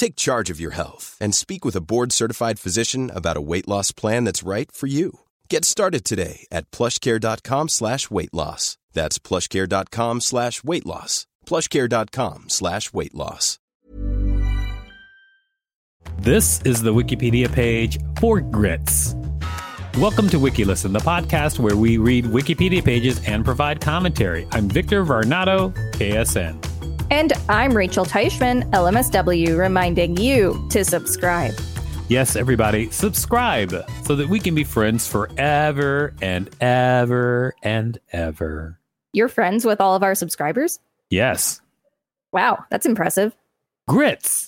Take charge of your health and speak with a board-certified physician about a weight loss plan that's right for you. Get started today at plushcare.com slash weight loss. That's plushcare.com slash weight loss. plushcare.com slash weight loss. This is the Wikipedia page for grits. Welcome to WikiListen, the podcast where we read Wikipedia pages and provide commentary. I'm Victor Varnado, KSN. And I'm Rachel Teichman, LMSW, reminding you to subscribe. Yes, everybody, subscribe so that we can be friends forever and ever and ever. You're friends with all of our subscribers? Yes. Wow, that's impressive. Grits.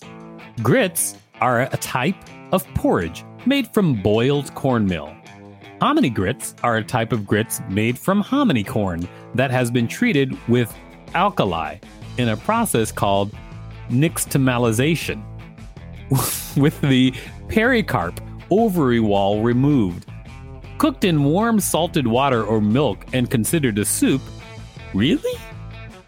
Grits are a type of porridge made from boiled cornmeal. Hominy grits are a type of grits made from hominy corn that has been treated with alkali in a process called nixtamalization, with the pericarp ovary wall removed. Cooked in warm salted water or milk and considered a soup, really?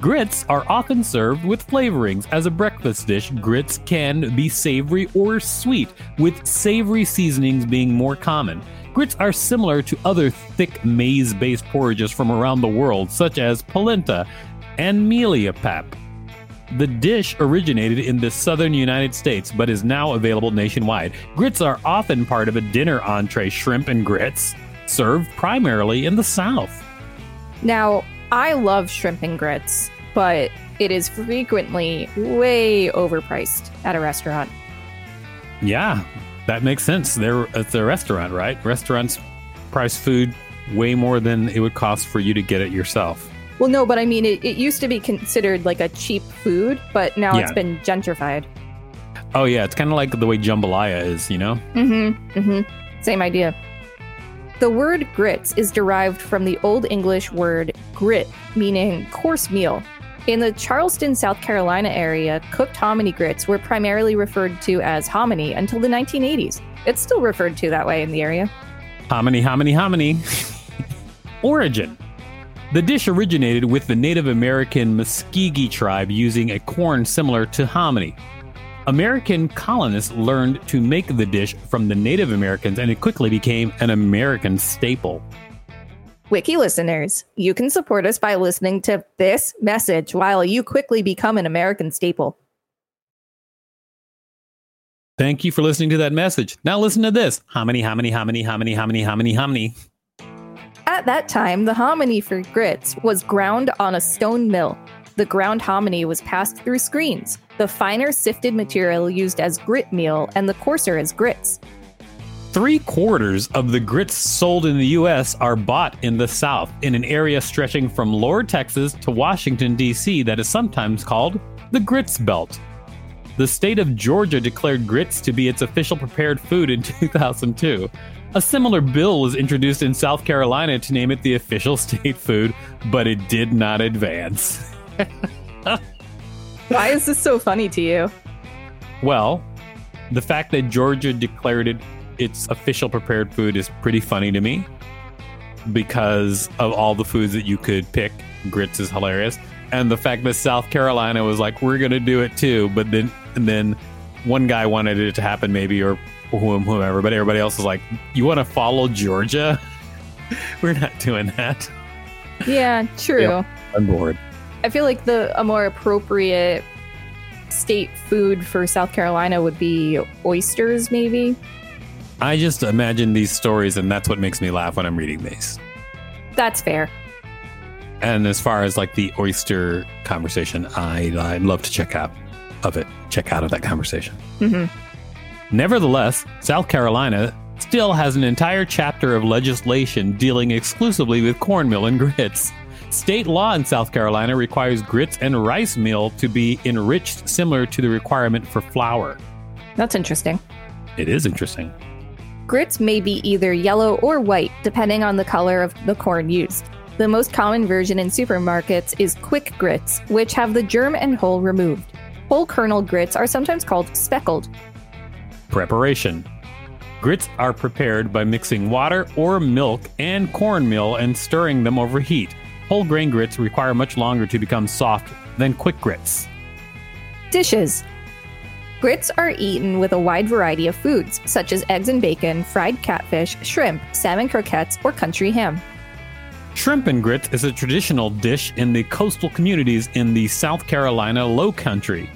Grits are often served with flavorings. As a breakfast dish, grits can be savory or sweet, with savory seasonings being more common. Grits are similar to other thick maize based porridges from around the world, such as polenta and mealia pap. The dish originated in the southern United States but is now available nationwide. Grits are often part of a dinner entree, shrimp and grits, served primarily in the South. Now, I love shrimp and grits, but it is frequently way overpriced at a restaurant. Yeah, that makes sense. There, at the restaurant, right? Restaurants price food way more than it would cost for you to get it yourself. Well, no, but I mean, it, it used to be considered like a cheap food, but now Yeah. it's been gentrified. Oh yeah, it's kind of like the way jambalaya is, you know? Mm-hmm. Mm-hmm. Same idea. The word grits is derived from the Old English word grit, meaning coarse meal. In the Charleston, South Carolina area, cooked hominy grits were primarily referred to as hominy until the 1980s. It's still referred to that way in the area. Hominy, hominy, hominy. Origin. The dish originated with the Native American Muskogee tribe using a corn similar to hominy. American colonists learned to make the dish from the Native Americans and it quickly became an American staple. Wiki listeners, you can support us by listening to this message while you quickly become an American staple. Thank you for listening to that message. Now listen to this. Hominy, hominy, hominy, hominy, hominy, hominy, hominy. At that time, the hominy for grits was ground on a stone mill. The ground hominy was passed through screens, the finer sifted material used as grit meal and the coarser as grits. Three quarters of the grits sold in the U.S. are bought in the South, in an area stretching from Lower Texas to Washington, D.C., that is sometimes called the Grits Belt. The state of Georgia declared grits to be its official prepared food in 2002. A similar bill was introduced in South Carolina to name it the official state food, but it did not advance. Why is this so funny to you? Well, the fact that Georgia declared it its official prepared food is pretty funny to me because of all the foods that you could pick. Grits is hilarious. And the fact that South Carolina was like, we're going to do it too. But then, and then one guy wanted it to happen, maybe, or whomever, but everybody else is like, you want to follow Georgia? we're not doing that. Yeah, true. I'm bored. I feel like the a more appropriate state food for South Carolina would be oysters, maybe. I just imagine these stories, and that's what makes me laugh when I'm reading these. That's fair. And as far as like the oyster conversation, I I'd love to check out of it. Check out of that conversation. hmm Nevertheless, South Carolina still has an entire chapter of legislation dealing exclusively with cornmeal and grits. State law in South Carolina requires grits and rice meal to be enriched similar to the requirement for flour. That's interesting. It is interesting. Grits may be either yellow or white, depending on the color of the corn used. The most common version in supermarkets is quick grits, which have the germ and hull removed. Whole kernel grits are sometimes called speckled. Preparation Grits are prepared by mixing water or milk and cornmeal and stirring them over heat. Whole grain grits require much longer to become soft than quick grits. Dishes Grits are eaten with a wide variety of foods, such as eggs and bacon, fried catfish, shrimp, salmon croquettes, or country ham. Shrimp and grits is a traditional dish in the coastal communities in the South Carolina Low Country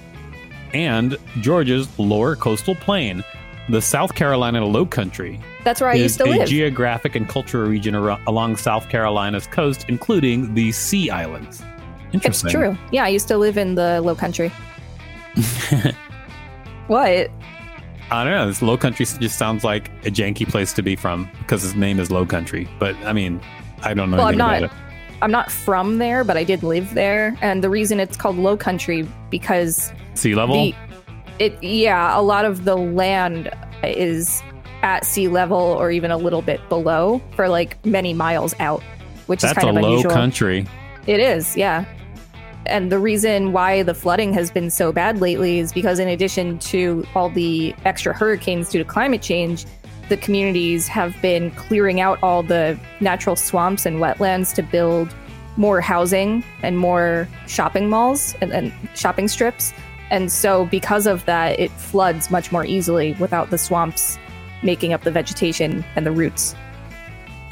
and Georgia's lower coastal plain. The South Carolina Low Country That's where I used to a live. geographic and cultural region ar- along South Carolina's coast, including the Sea Islands. it's Interesting. true. Yeah, I used to live in the low country. what? I don't know. This Low Country just sounds like a janky place to be from because its name is Low Country. But I mean, I don't know Well, I'm anything not. about it. I'm not from there, but I did live there, and the reason it's called low country because Sea level. the it yeah a lot of the land is at sea level or even a little bit below for like many miles out which That's is kind a of low unusual country. it is yeah and the reason why the flooding has been so bad lately is because in addition to all the extra hurricanes due to climate change the communities have been clearing out all the natural swamps and wetlands to build more housing and more shopping malls and, and shopping strips and so, because of that, it floods much more easily without the swamps making up the vegetation and the roots.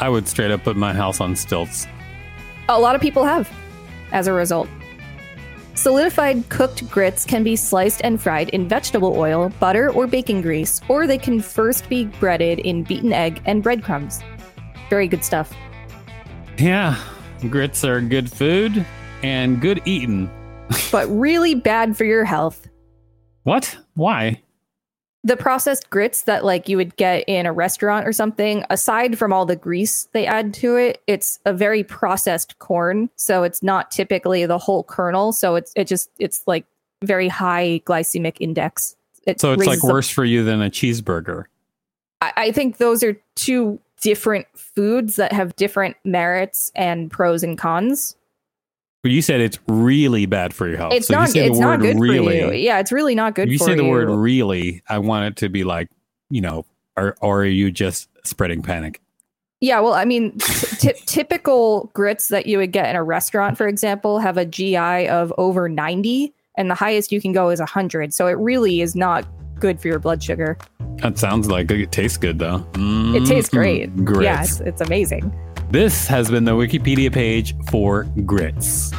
I would straight up put my house on stilts. A lot of people have as a result. Solidified cooked grits can be sliced and fried in vegetable oil, butter, or baking grease, or they can first be breaded in beaten egg and breadcrumbs. Very good stuff. Yeah, grits are good food and good eating. But really bad for your health. What? Why? The processed grits that like you would get in a restaurant or something aside from all the grease they add to it it's a very processed corn. So it's not typically the whole kernel. So it's it just it's like very high glycemic index. It So it's like the- worse for you than a cheeseburger. I, I think those are two different foods that have different merits and pros and cons you said it's really bad for your health. it's so not you say it's the not word good really. for you yeah it's really not good if you say the you word really, I want it to be like, you know, or or are you just spreading panic? Yeah, well, I mean, t- typical grits that you would get in a restaurant, for example, have a GI of over 90, and the highest you can go is 100. So it really is not good for your blood sugar. That sounds like it tastes good though. It tastes Mm, great. Grits. Yeah, it's, it's amazing. This has been the Wikipedia page for grits.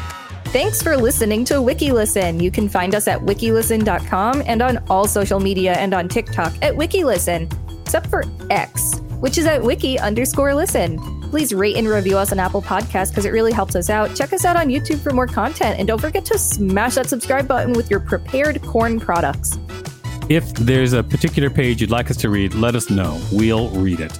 Thanks for listening to WikiListen. You can find us at wikilisten.com and on all social media and on TikTok at WikiListen, except for X, which is at wiki underscore listen. Please rate and review us on Apple Podcasts because it really helps us out. Check us out on YouTube for more content, and don't forget to smash that subscribe button with your prepared corn products. If there's a particular page you'd like us to read, let us know. We'll read it.